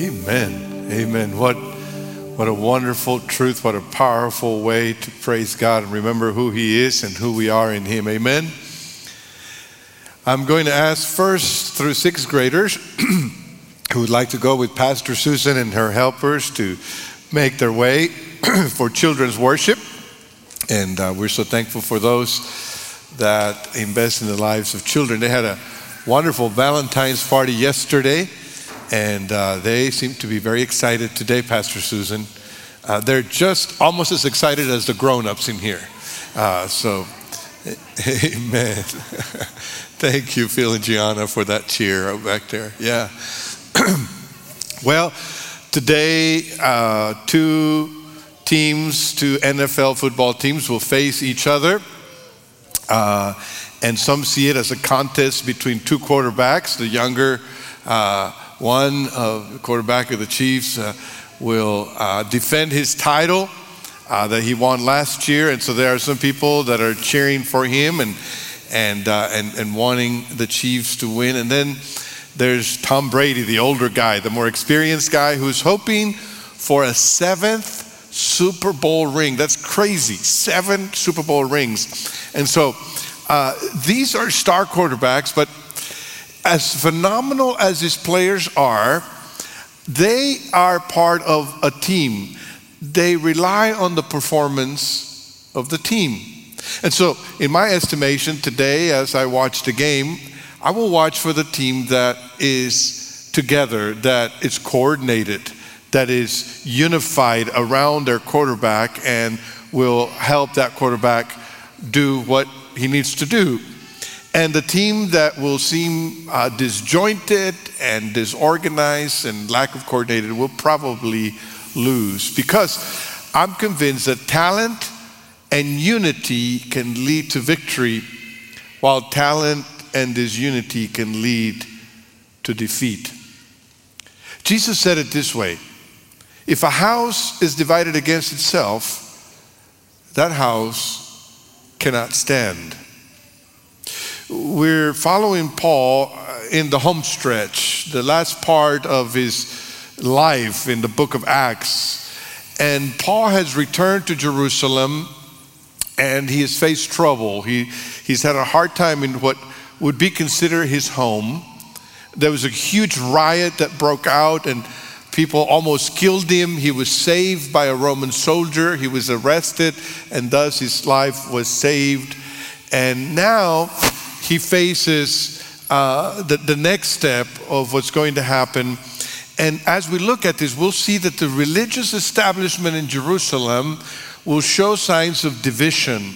Amen. Amen. What, what a wonderful truth. What a powerful way to praise God and remember who He is and who we are in Him. Amen. I'm going to ask first through sixth graders who would like to go with Pastor Susan and her helpers to make their way for children's worship. And uh, we're so thankful for those that invest in the lives of children. They had a wonderful Valentine's party yesterday and uh, they seem to be very excited today, Pastor Susan. Uh, they're just almost as excited as the grown ups in here. Uh, so, amen. Thank you, Phil and Gianna, for that cheer back there. Yeah. well, today, uh, two teams, two NFL football teams, will face each other. Uh, and some see it as a contest between two quarterbacks. The younger uh, one, uh, quarterback of the Chiefs, uh, will uh, defend his title uh, that he won last year. And so there are some people that are cheering for him and, and, uh, and, and wanting the Chiefs to win. And then there's Tom Brady, the older guy, the more experienced guy, who's hoping for a seventh Super Bowl ring. That's crazy. Seven Super Bowl rings. And so uh, these are star quarterbacks, but as phenomenal as these players are, they are part of a team. They rely on the performance of the team. And so, in my estimation, today, as I watch the game, I will watch for the team that is together, that is coordinated, that is unified around their quarterback, and will help that quarterback do what he needs to do. And the team that will seem uh, disjointed and disorganized and lack of coordinated will probably lose because I'm convinced that talent and unity can lead to victory, while talent and disunity can lead to defeat. Jesus said it this way If a house is divided against itself, that house cannot stand. We're following Paul uh, in the home stretch, the last part of his life in the book of Acts. And Paul has returned to Jerusalem and he has faced trouble. He, he's had a hard time in what would be considered his home. There was a huge riot that broke out, and people almost killed him. He was saved by a Roman soldier. He was arrested, and thus his life was saved. And now he faces uh, the, the next step of what's going to happen. And as we look at this, we'll see that the religious establishment in Jerusalem will show signs of division.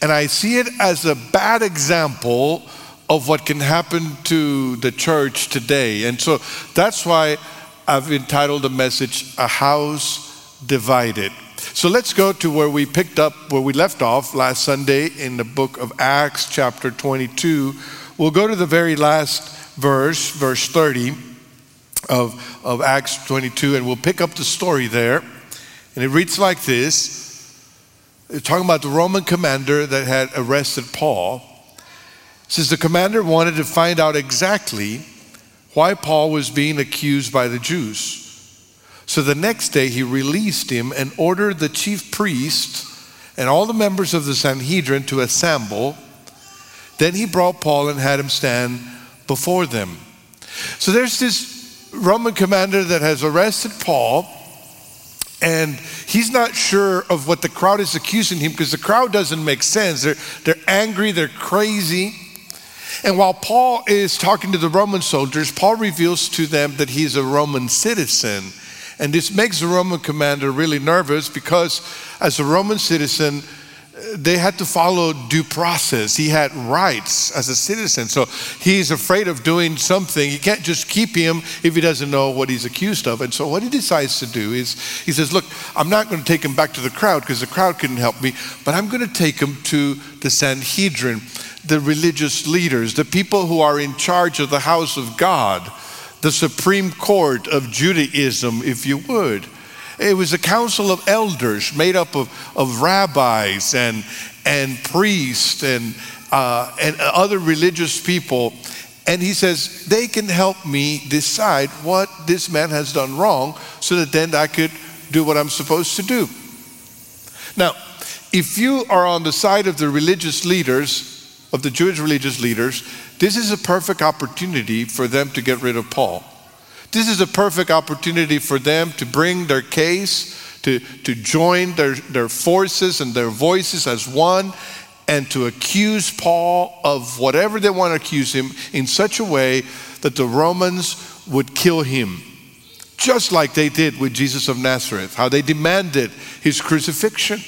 And I see it as a bad example of what can happen to the church today. And so that's why I've entitled the message, A House Divided. So let's go to where we picked up, where we left off last Sunday in the book of Acts, chapter 22. We'll go to the very last verse, verse 30 of, of Acts 22, and we'll pick up the story there. And it reads like this talking about the Roman commander that had arrested Paul. It says the commander wanted to find out exactly why Paul was being accused by the Jews. So the next day he released him and ordered the chief priest and all the members of the Sanhedrin to assemble. Then he brought Paul and had him stand before them. So there's this Roman commander that has arrested Paul, and he's not sure of what the crowd is accusing him because the crowd doesn't make sense. They're, they're angry, they're crazy. And while Paul is talking to the Roman soldiers, Paul reveals to them that he's a Roman citizen and this makes the Roman commander really nervous because, as a Roman citizen, they had to follow due process. He had rights as a citizen. So he's afraid of doing something. He can't just keep him if he doesn't know what he's accused of. And so what he decides to do is he says, Look, I'm not going to take him back to the crowd because the crowd couldn't help me, but I'm going to take him to the Sanhedrin, the religious leaders, the people who are in charge of the house of God the Supreme Court of Judaism, if you would. It was a council of elders made up of, of rabbis and, and priests and, uh, and other religious people. And he says, they can help me decide what this man has done wrong so that then I could do what I'm supposed to do. Now, if you are on the side of the religious leaders, of the Jewish religious leaders, this is a perfect opportunity for them to get rid of Paul. This is a perfect opportunity for them to bring their case, to, to join their, their forces and their voices as one, and to accuse Paul of whatever they want to accuse him in such a way that the Romans would kill him. Just like they did with Jesus of Nazareth, how they demanded his crucifixion.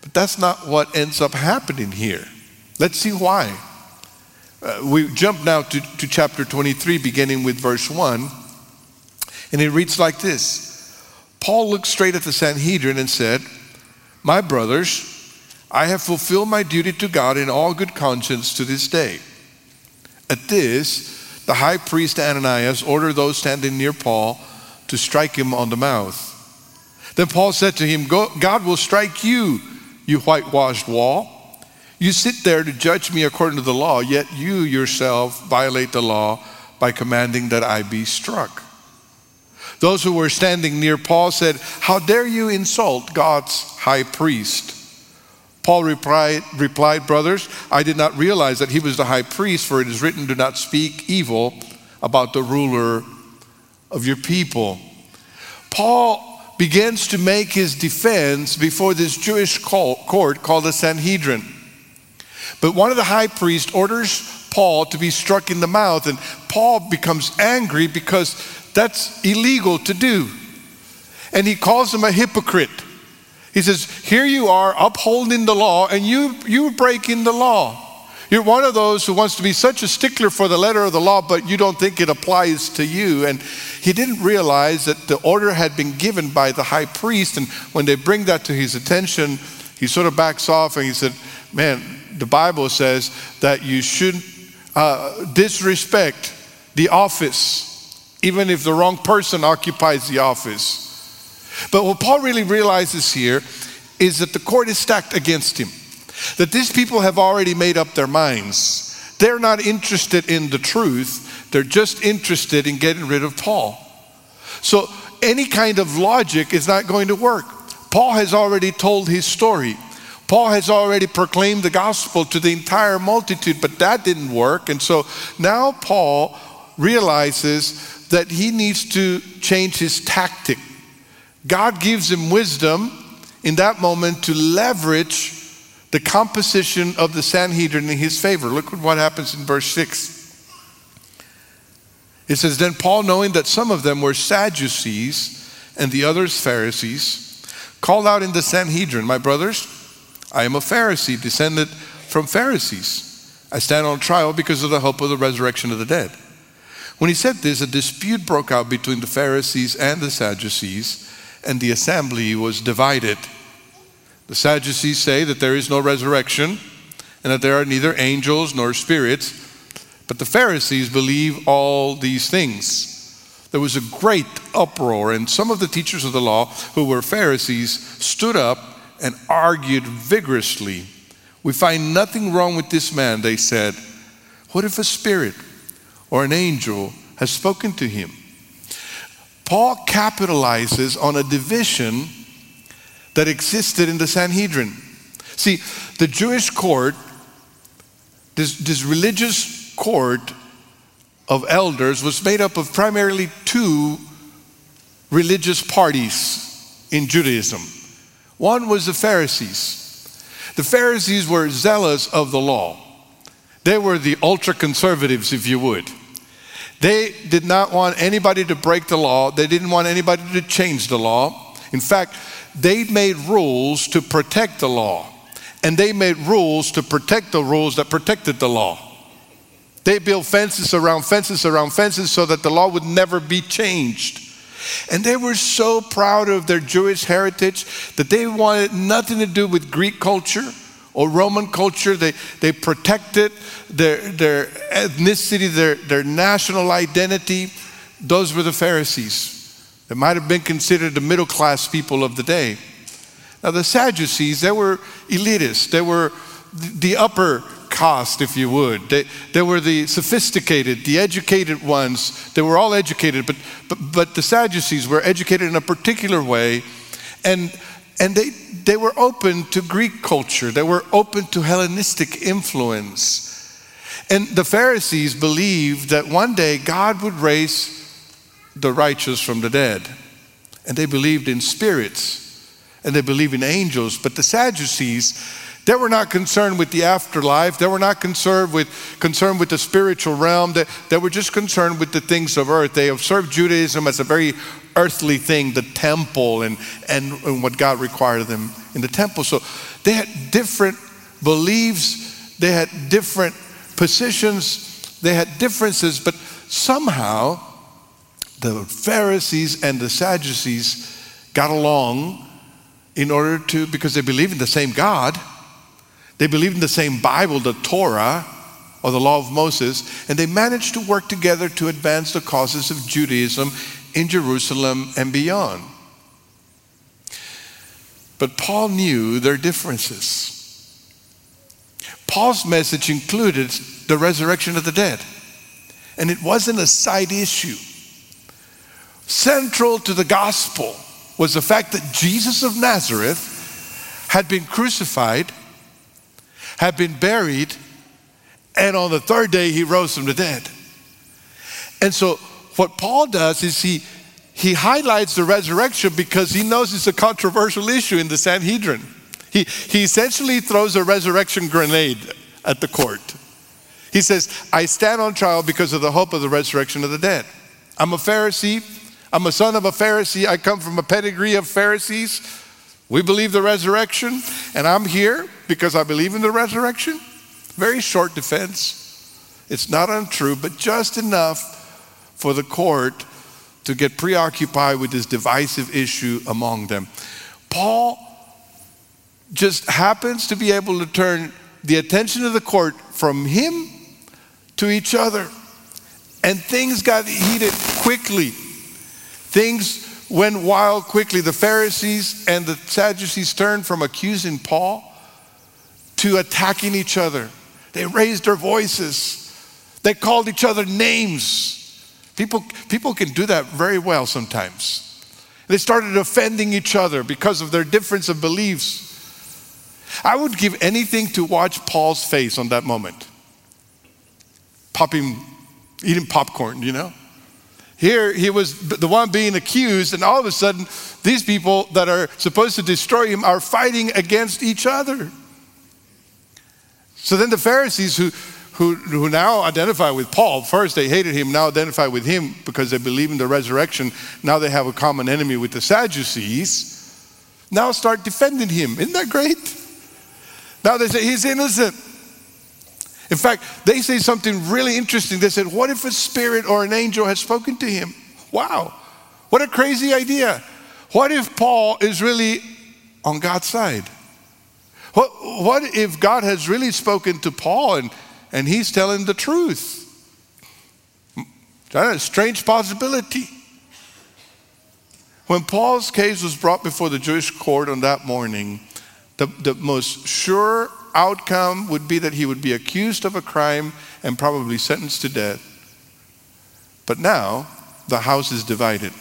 But that's not what ends up happening here. Let's see why. Uh, we jump now to, to chapter 23, beginning with verse 1, and it reads like this Paul looked straight at the Sanhedrin and said, My brothers, I have fulfilled my duty to God in all good conscience to this day. At this, the high priest Ananias ordered those standing near Paul to strike him on the mouth. Then Paul said to him, God will strike you, you whitewashed wall. You sit there to judge me according to the law, yet you yourself violate the law by commanding that I be struck. Those who were standing near Paul said, How dare you insult God's high priest? Paul replied, replied, Brothers, I did not realize that he was the high priest, for it is written, Do not speak evil about the ruler of your people. Paul begins to make his defense before this Jewish court called the Sanhedrin. But one of the high priests orders Paul to be struck in the mouth, and Paul becomes angry because that's illegal to do. And he calls him a hypocrite. He says, Here you are upholding the law, and you, you're breaking the law. You're one of those who wants to be such a stickler for the letter of the law, but you don't think it applies to you. And he didn't realize that the order had been given by the high priest. And when they bring that to his attention, he sort of backs off and he said, Man, the Bible says that you shouldn't uh, disrespect the office, even if the wrong person occupies the office. But what Paul really realizes here is that the court is stacked against him, that these people have already made up their minds. They're not interested in the truth, they're just interested in getting rid of Paul. So any kind of logic is not going to work. Paul has already told his story. Paul has already proclaimed the gospel to the entire multitude, but that didn't work. And so now Paul realizes that he needs to change his tactic. God gives him wisdom in that moment to leverage the composition of the Sanhedrin in his favor. Look at what happens in verse 6. It says, Then Paul, knowing that some of them were Sadducees and the others Pharisees, called out in the Sanhedrin, My brothers, I am a Pharisee, descended from Pharisees. I stand on trial because of the hope of the resurrection of the dead. When he said this, a dispute broke out between the Pharisees and the Sadducees and the assembly was divided. The Sadducees say that there is no resurrection and that there are neither angels nor spirits, but the Pharisees believe all these things. There was a great uproar, and some of the teachers of the law, who were Pharisees, stood up and argued vigorously. We find nothing wrong with this man, they said. What if a spirit or an angel has spoken to him? Paul capitalizes on a division that existed in the Sanhedrin. See, the Jewish court, this, this religious court of elders, was made up of primarily two religious parties in Judaism. One was the Pharisees. The Pharisees were zealous of the law. They were the ultra conservatives, if you would. They did not want anybody to break the law, they didn't want anybody to change the law. In fact, they made rules to protect the law, and they made rules to protect the rules that protected the law. They built fences around fences around fences so that the law would never be changed. And they were so proud of their Jewish heritage that they wanted nothing to do with Greek culture or Roman culture. They, they protected their, their ethnicity, their, their national identity. Those were the Pharisees. They might have been considered the middle class people of the day. Now, the Sadducees, they were elitists, they were the upper caste, if you would. They, they were the sophisticated, the educated ones. They were all educated, but, but, but the Sadducees were educated in a particular way. And, and they, they were open to Greek culture, they were open to Hellenistic influence. And the Pharisees believed that one day God would raise the righteous from the dead. And they believed in spirits and they believed in angels. But the Sadducees, they were not concerned with the afterlife. They were not concerned with, concerned with the spiritual realm. They, they were just concerned with the things of earth. They observed Judaism as a very earthly thing, the temple and, and, and what God required of them in the temple. So they had different beliefs, they had different positions, they had differences, but somehow the Pharisees and the Sadducees got along in order to, because they believed in the same God, they believed in the same Bible, the Torah, or the law of Moses, and they managed to work together to advance the causes of Judaism in Jerusalem and beyond. But Paul knew their differences. Paul's message included the resurrection of the dead, and it wasn't a side issue. Central to the gospel was the fact that Jesus of Nazareth had been crucified, had been buried, and on the third day he rose from the dead. And so what Paul does is he he highlights the resurrection because he knows it's a controversial issue in the Sanhedrin. He, he essentially throws a resurrection grenade at the court. He says, I stand on trial because of the hope of the resurrection of the dead. I'm a Pharisee. I'm a son of a Pharisee. I come from a pedigree of Pharisees. We believe the resurrection, and I'm here because I believe in the resurrection. Very short defense. It's not untrue, but just enough for the court to get preoccupied with this divisive issue among them. Paul just happens to be able to turn the attention of the court from him to each other. And things got heated quickly. Things went wild quickly. The Pharisees and the Sadducees turned from accusing Paul to attacking each other. They raised their voices. They called each other names. People, people can do that very well sometimes. They started offending each other because of their difference of beliefs. I would give anything to watch Paul's face on that moment. Popping, eating popcorn, you know? Here, he was the one being accused, and all of a sudden, these people that are supposed to destroy him are fighting against each other. So then the Pharisees, who, who, who now identify with Paul, first they hated him, now identify with him because they believe in the resurrection. Now they have a common enemy with the Sadducees. Now start defending him. Isn't that great? Now they say he's innocent. In fact, they say something really interesting. They said, What if a spirit or an angel has spoken to him? Wow, what a crazy idea. What if Paul is really on God's side? What, what if God has really spoken to Paul and, and he's telling the truth? That's a strange possibility. When Paul's case was brought before the Jewish court on that morning, the, the most sure outcome would be that he would be accused of a crime and probably sentenced to death. But now, the house is divided.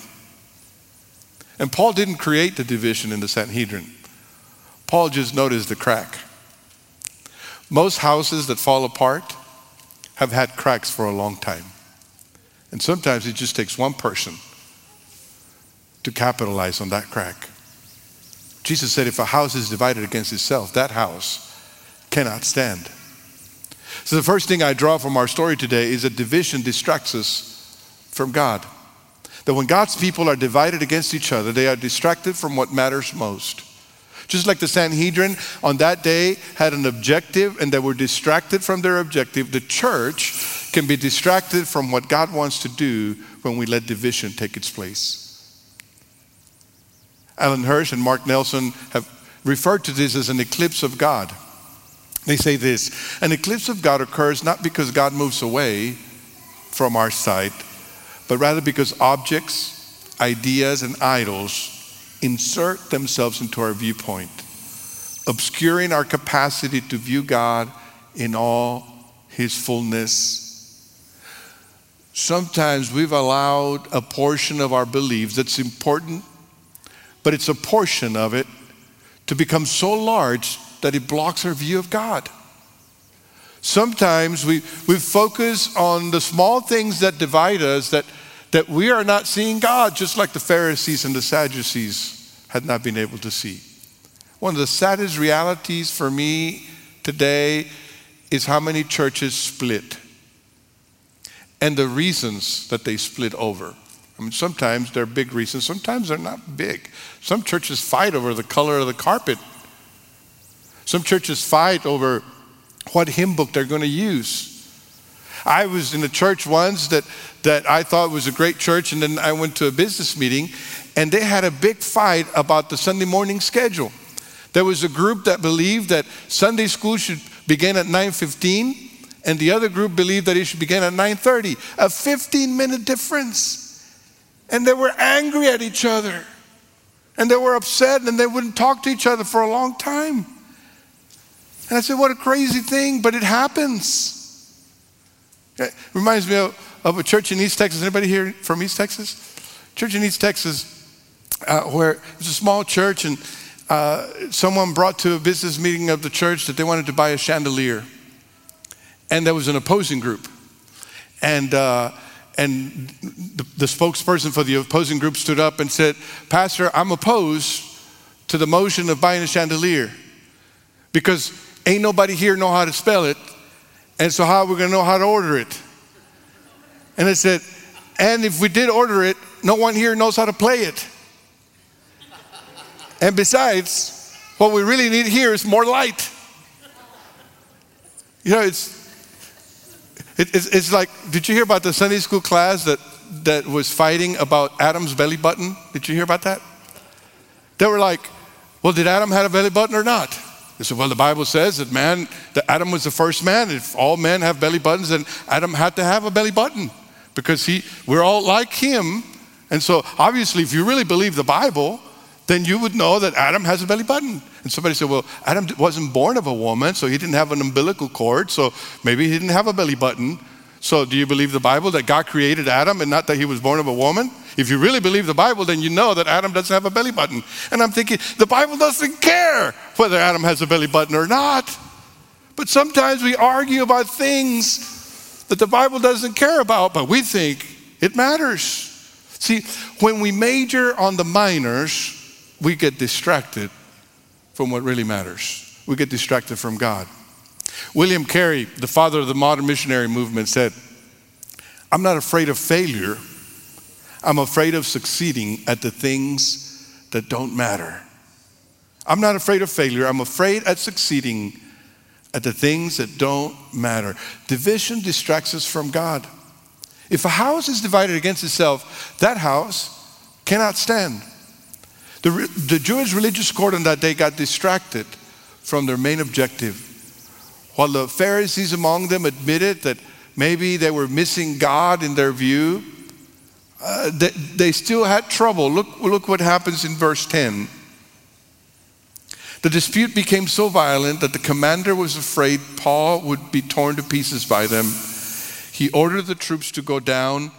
And Paul didn't create the division in the Sanhedrin. Paul just noticed the crack. Most houses that fall apart have had cracks for a long time. And sometimes it just takes one person to capitalize on that crack. Jesus said, if a house is divided against itself, that house cannot stand. So, the first thing I draw from our story today is that division distracts us from God. That when God's people are divided against each other, they are distracted from what matters most. Just like the Sanhedrin on that day had an objective and they were distracted from their objective, the church can be distracted from what God wants to do when we let division take its place. Alan Hirsch and Mark Nelson have referred to this as an eclipse of God. They say this an eclipse of God occurs not because God moves away from our sight, but rather because objects, ideas, and idols insert themselves into our viewpoint, obscuring our capacity to view God in all his fullness. Sometimes we've allowed a portion of our beliefs that's important, but it's a portion of it to become so large that it blocks our view of God. Sometimes we, we focus on the small things that divide us that, that we are not seeing God, just like the Pharisees and the Sadducees had not been able to see. One of the saddest realities for me today is how many churches split and the reasons that they split over. I mean, sometimes they're big reasons, sometimes they're not big. Some churches fight over the color of the carpet, some churches fight over what hymn book they're going to use. I was in a church once that, that I thought was a great church, and then I went to a business meeting, and they had a big fight about the Sunday morning schedule. There was a group that believed that Sunday school should begin at 9:15 and the other group believed that it should begin at 9:30, a 15-minute difference. And they were angry at each other. And they were upset and they wouldn't talk to each other for a long time. And I said, what a crazy thing, but it happens. It reminds me of, of a church in East Texas. Anybody here from East Texas? Church in East Texas, uh, where it was a small church, and uh, someone brought to a business meeting of the church that they wanted to buy a chandelier. And there was an opposing group. And, uh, and the, the spokesperson for the opposing group stood up and said, Pastor, I'm opposed to the motion of buying a chandelier because ain't nobody here know how to spell it. And so how are we going to know how to order it? And I said, and if we did order it, no one here knows how to play it. And besides, what we really need here is more light. You know, it's it, it's, it's like, did you hear about the Sunday school class that, that was fighting about Adam's belly button? Did you hear about that? They were like, well, did Adam have a belly button or not? They said, well, the Bible says that man, that Adam was the first man. If all men have belly buttons, then Adam had to have a belly button because he, we're all like him. And so, obviously, if you really believe the Bible, then you would know that Adam has a belly button. And somebody said, well, Adam wasn't born of a woman, so he didn't have an umbilical cord, so maybe he didn't have a belly button. So, do you believe the Bible that God created Adam and not that he was born of a woman? If you really believe the Bible, then you know that Adam doesn't have a belly button. And I'm thinking, the Bible doesn't care whether Adam has a belly button or not. But sometimes we argue about things that the Bible doesn't care about, but we think it matters. See, when we major on the minors, we get distracted from what really matters. We get distracted from God. William Carey, the father of the modern missionary movement, said, I'm not afraid of failure, I'm afraid of succeeding at the things that don't matter. I'm not afraid of failure, I'm afraid at succeeding at the things that don't matter. Division distracts us from God. If a house is divided against itself, that house cannot stand. The, the Jewish religious court on that day got distracted from their main objective. While the Pharisees among them admitted that maybe they were missing God in their view, uh, they, they still had trouble. Look, look what happens in verse 10. The dispute became so violent that the commander was afraid Paul would be torn to pieces by them. He ordered the troops to go down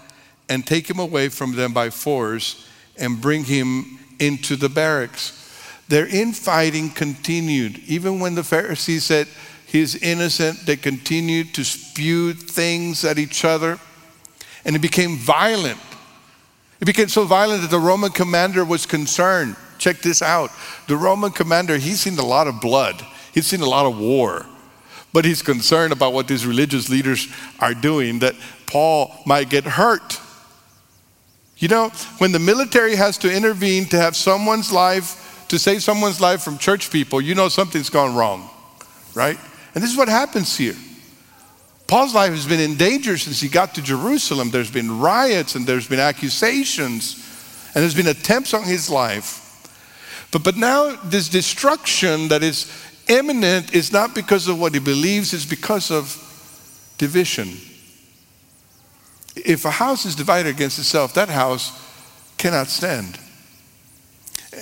and take him away from them by force and bring him into the barracks. Their infighting continued. Even when the Pharisees said he's innocent, they continued to spew things at each other. And it became violent. It became so violent that the Roman commander was concerned. Check this out. The Roman commander, he's seen a lot of blood, he's seen a lot of war. But he's concerned about what these religious leaders are doing, that Paul might get hurt. You know, when the military has to intervene to have someone's life, to save someone's life from church people, you know something's gone wrong, right? And this is what happens here. Paul's life has been in danger since he got to Jerusalem. There's been riots and there's been accusations and there's been attempts on his life. But, but now, this destruction that is imminent is not because of what he believes, it's because of division. If a house is divided against itself, that house cannot stand.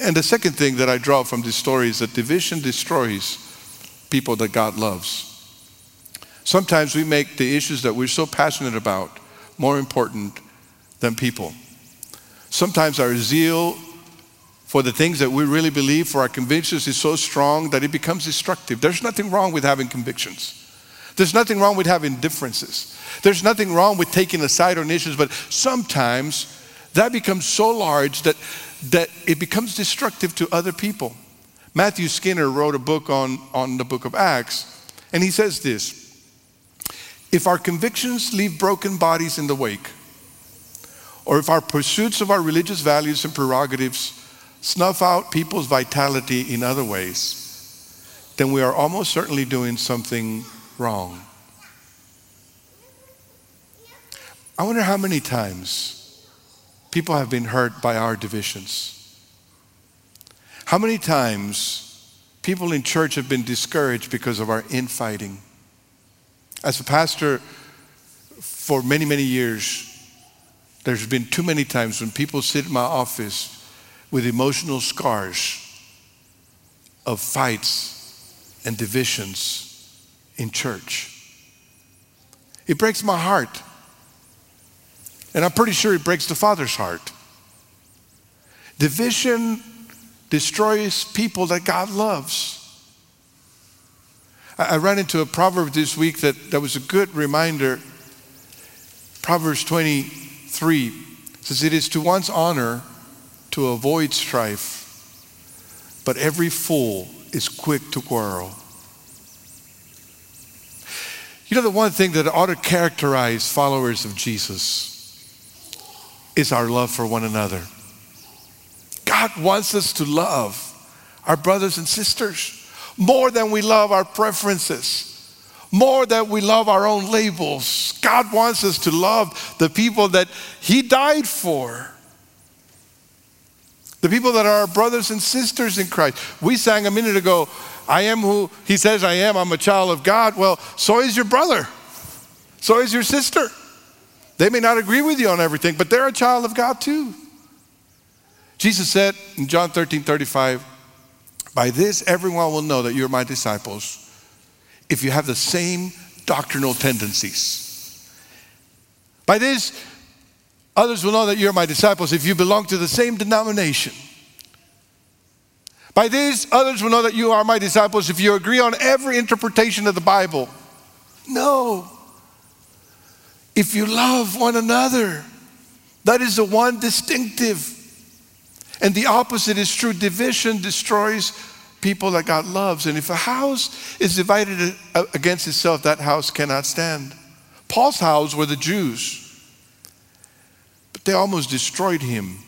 And the second thing that I draw from this story is that division destroys people that God loves. Sometimes we make the issues that we're so passionate about more important than people. Sometimes our zeal for the things that we really believe, for our convictions, is so strong that it becomes destructive. There's nothing wrong with having convictions. There's nothing wrong with having differences. There's nothing wrong with taking a side on issues, but sometimes that becomes so large that, that it becomes destructive to other people. Matthew Skinner wrote a book on, on the book of Acts, and he says this If our convictions leave broken bodies in the wake, or if our pursuits of our religious values and prerogatives snuff out people's vitality in other ways, then we are almost certainly doing something wrong. I wonder how many times people have been hurt by our divisions. How many times people in church have been discouraged because of our infighting? As a pastor for many, many years, there's been too many times when people sit in my office with emotional scars of fights and divisions in church. It breaks my heart and I'm pretty sure it breaks the Father's heart. Division destroys people that God loves. I, I ran into a proverb this week that, that was a good reminder. Proverbs 23 says, It is to one's honor to avoid strife, but every fool is quick to quarrel. You know, the one thing that ought to characterize followers of Jesus is our love for one another. God wants us to love our brothers and sisters more than we love our preferences, more than we love our own labels. God wants us to love the people that He died for. The people that are our brothers and sisters in Christ. We sang a minute ago, I am who He says I am. I'm a child of God. Well, so is your brother, so is your sister. They may not agree with you on everything, but they're a child of God too. Jesus said in John 13 35, By this everyone will know that you're my disciples if you have the same doctrinal tendencies. By this, others will know that you're my disciples if you belong to the same denomination. By this, others will know that you are my disciples if you agree on every interpretation of the Bible. No if you love one another. That is the one distinctive. And the opposite is true. Division destroys people that God loves. And if a house is divided against itself, that house cannot stand. Paul's house were the Jews, but they almost destroyed him.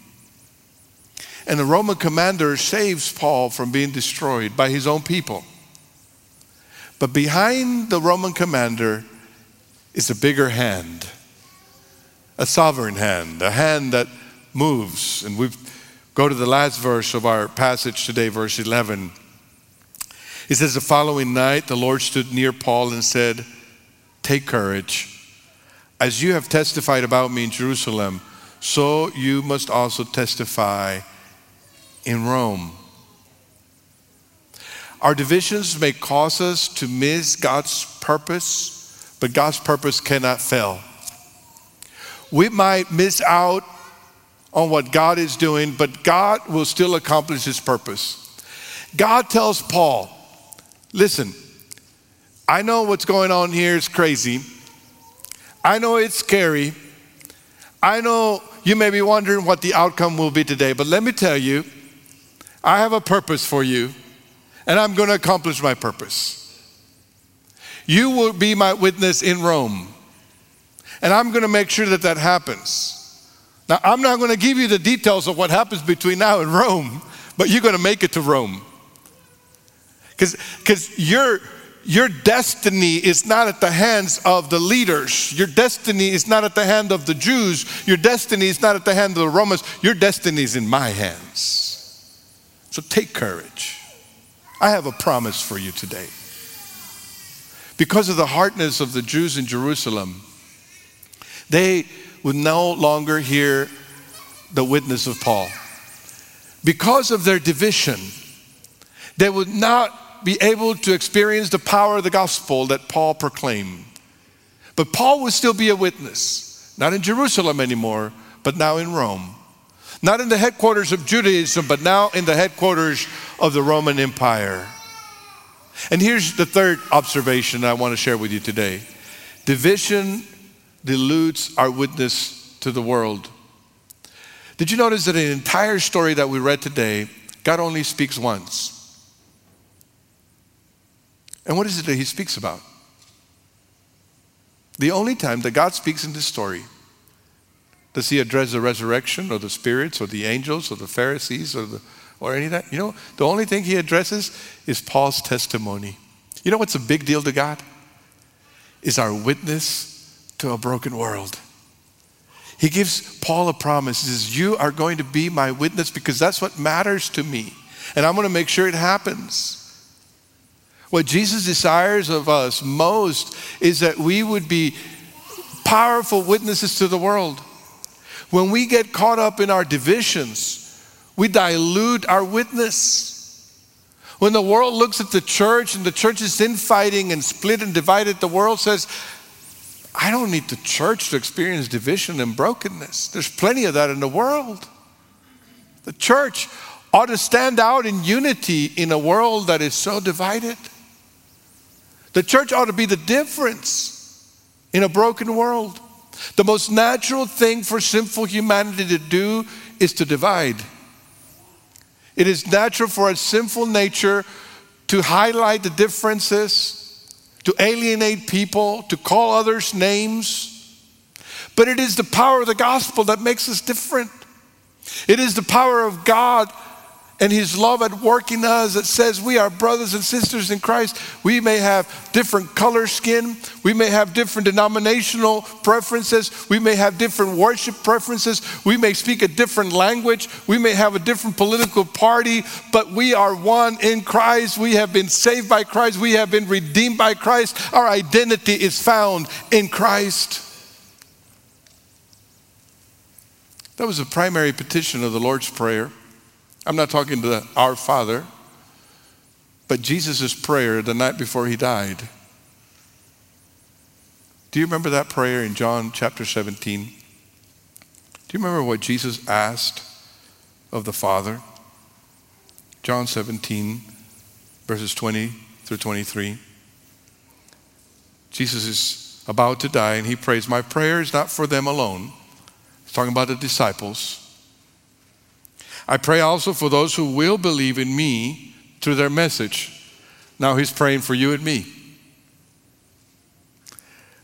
And the Roman commander saves Paul from being destroyed by his own people. But behind the Roman commander is a bigger hand, a sovereign hand, a hand that moves. And we go to the last verse of our passage today, verse 11. It says, The following night, the Lord stood near Paul and said, Take courage. As you have testified about me in Jerusalem, so you must also testify in Rome. Our divisions may cause us to miss God's purpose but God's purpose cannot fail. We might miss out on what God is doing, but God will still accomplish his purpose. God tells Paul, listen, I know what's going on here is crazy. I know it's scary. I know you may be wondering what the outcome will be today, but let me tell you, I have a purpose for you, and I'm going to accomplish my purpose. You will be my witness in Rome. And I'm going to make sure that that happens. Now, I'm not going to give you the details of what happens between now and Rome, but you're going to make it to Rome. Because your, your destiny is not at the hands of the leaders. Your destiny is not at the hand of the Jews. Your destiny is not at the hand of the Romans. Your destiny is in my hands. So take courage. I have a promise for you today because of the hardness of the Jews in Jerusalem, they would no longer hear the witness of Paul. Because of their division, they would not be able to experience the power of the gospel that Paul proclaimed. But Paul would still be a witness, not in Jerusalem anymore, but now in Rome. Not in the headquarters of Judaism, but now in the headquarters of the Roman Empire. And here's the third observation I want to share with you today division dilutes our witness to the world. Did you notice that in the entire story that we read today, God only speaks once? And what is it that he speaks about? The only time that God speaks in this story, does he address the resurrection or the spirits or the angels or the Pharisees or, the, or any of that? You know, the only thing he addresses is Paul's testimony. You know what's a big deal to God? Is our witness to a broken world. He gives Paul a promise. He says, You are going to be my witness because that's what matters to me. And I'm going to make sure it happens. What Jesus desires of us most is that we would be powerful witnesses to the world. When we get caught up in our divisions, we dilute our witness. When the world looks at the church and the church is infighting and split and divided, the world says, I don't need the church to experience division and brokenness. There's plenty of that in the world. The church ought to stand out in unity in a world that is so divided. The church ought to be the difference in a broken world. The most natural thing for sinful humanity to do is to divide. It is natural for a sinful nature to highlight the differences, to alienate people, to call others names. But it is the power of the gospel that makes us different. It is the power of God and his love at work in us that says we are brothers and sisters in Christ. We may have different color skin, we may have different denominational preferences, we may have different worship preferences, we may speak a different language, we may have a different political party, but we are one in Christ. We have been saved by Christ, we have been redeemed by Christ. Our identity is found in Christ. That was the primary petition of the Lord's Prayer. I'm not talking to our Father, but Jesus' prayer the night before he died. Do you remember that prayer in John chapter 17? Do you remember what Jesus asked of the Father? John 17, verses 20 through 23. Jesus is about to die and he prays, My prayer is not for them alone. He's talking about the disciples. I pray also for those who will believe in me through their message. Now he's praying for you and me.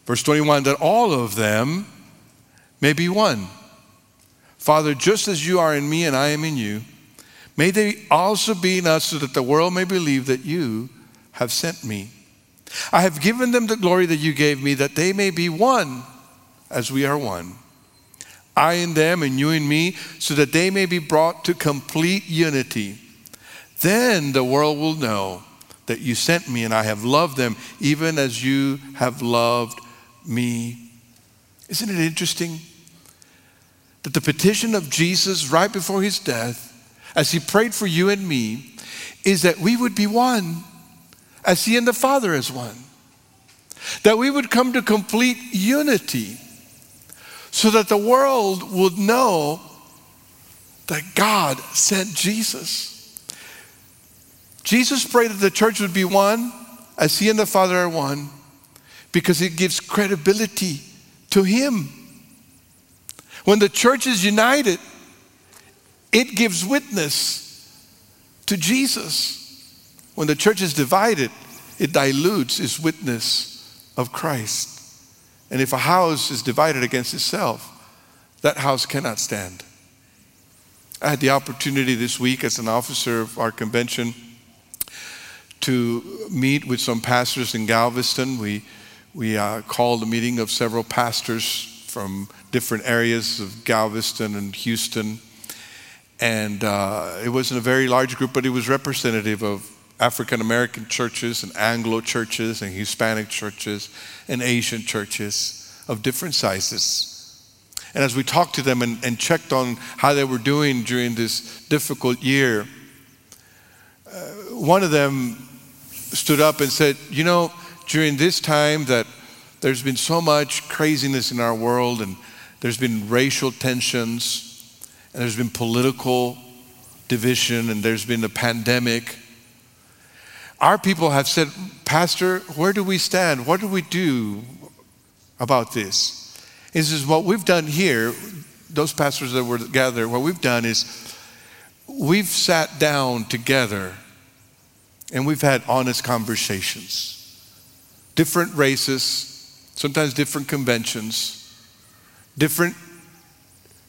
Verse 21 that all of them may be one. Father, just as you are in me and I am in you, may they also be in us so that the world may believe that you have sent me. I have given them the glory that you gave me, that they may be one as we are one. I in them and you in me, so that they may be brought to complete unity. Then the world will know that you sent me and I have loved them, even as you have loved me. Isn't it interesting that the petition of Jesus right before his death, as he prayed for you and me, is that we would be one, as he and the Father is one? That we would come to complete unity so that the world would know that God sent Jesus. Jesus prayed that the church would be one as he and the Father are one because it gives credibility to him. When the church is united, it gives witness to Jesus. When the church is divided, it dilutes its witness of Christ. And if a house is divided against itself, that house cannot stand. I had the opportunity this week as an officer of our convention to meet with some pastors in Galveston. We, we uh, called a meeting of several pastors from different areas of Galveston and Houston. And uh, it wasn't a very large group, but it was representative of African American churches and Anglo churches and Hispanic churches and Asian churches of different sizes. And as we talked to them and, and checked on how they were doing during this difficult year, uh, one of them stood up and said, You know, during this time that, there's been so much craziness in our world, and there's been racial tensions, and there's been political division, and there's been a pandemic. Our people have said, Pastor, where do we stand? What do we do about this? He says, What we've done here, those pastors that were gathered, what we've done is we've sat down together and we've had honest conversations. Different races, sometimes different conventions, different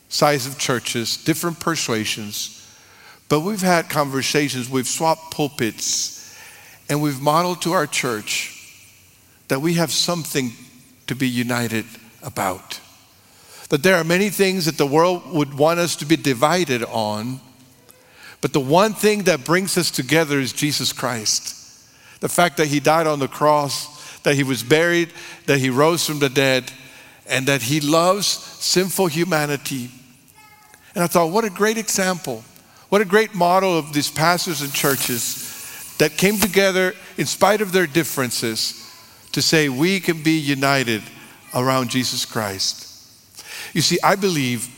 size of churches, different persuasions. But we've had conversations, we've swapped pulpits, and we've modeled to our church that we have something to be united about. That there are many things that the world would want us to be divided on, but the one thing that brings us together is Jesus Christ. The fact that He died on the cross, that He was buried, that He rose from the dead, and that He loves sinful humanity. And I thought, what a great example. What a great model of these pastors and churches that came together in spite of their differences to say we can be united around Jesus Christ. You see, I believe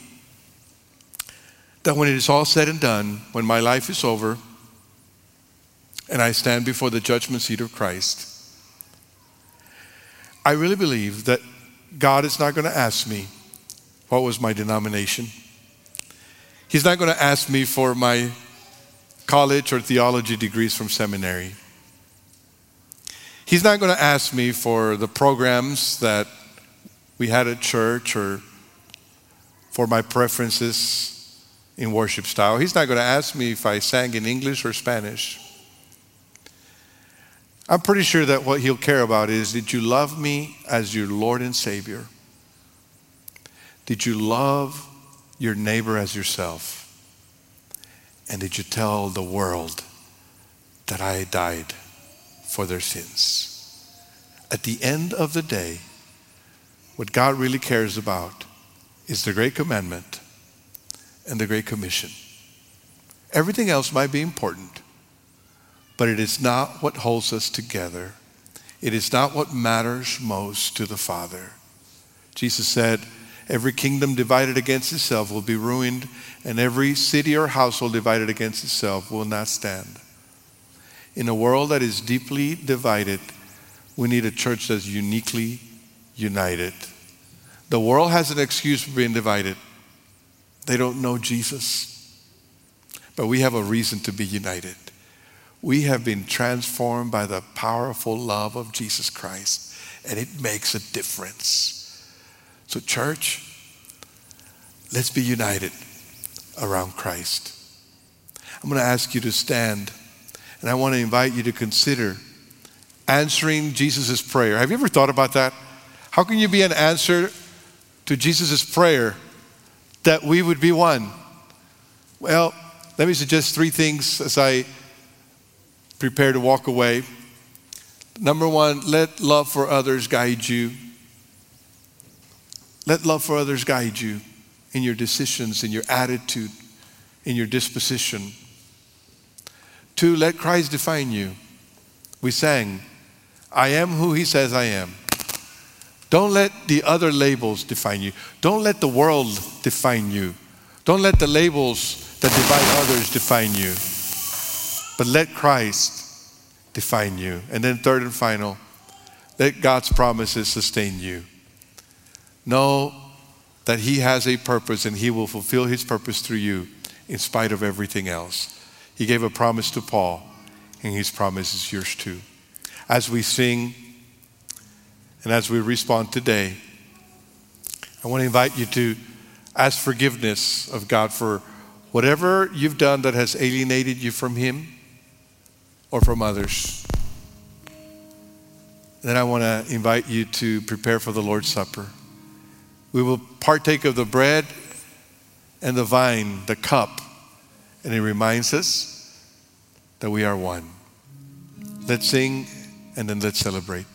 that when it is all said and done, when my life is over, and I stand before the judgment seat of Christ, I really believe that God is not going to ask me what was my denomination. He's not going to ask me for my college or theology degrees from seminary. He's not going to ask me for the programs that we had at church or for my preferences in worship style. He's not going to ask me if I sang in English or Spanish. I'm pretty sure that what he'll care about is did you love me as your Lord and Savior? Did you love your neighbor as yourself? And did you tell the world that I died for their sins? At the end of the day, what God really cares about is the Great Commandment and the Great Commission. Everything else might be important, but it is not what holds us together. It is not what matters most to the Father. Jesus said, Every kingdom divided against itself will be ruined, and every city or household divided against itself will not stand. In a world that is deeply divided, we need a church that's uniquely united. The world has an excuse for being divided. They don't know Jesus. But we have a reason to be united. We have been transformed by the powerful love of Jesus Christ, and it makes a difference. So, church, let's be united around Christ. I'm going to ask you to stand, and I want to invite you to consider answering Jesus' prayer. Have you ever thought about that? How can you be an answer to Jesus' prayer that we would be one? Well, let me suggest three things as I prepare to walk away. Number one, let love for others guide you. Let love for others guide you in your decisions, in your attitude, in your disposition. Two, let Christ define you. We sang, I am who he says I am. Don't let the other labels define you. Don't let the world define you. Don't let the labels that divide others define you. But let Christ define you. And then, third and final, let God's promises sustain you. Know that He has a purpose and He will fulfill His purpose through you in spite of everything else. He gave a promise to Paul, and His promise is yours too. As we sing, and as we respond today, I want to invite you to ask forgiveness of God for whatever you've done that has alienated you from Him or from others. Then I want to invite you to prepare for the Lord's Supper. We will partake of the bread and the vine, the cup, and it reminds us that we are one. Let's sing and then let's celebrate.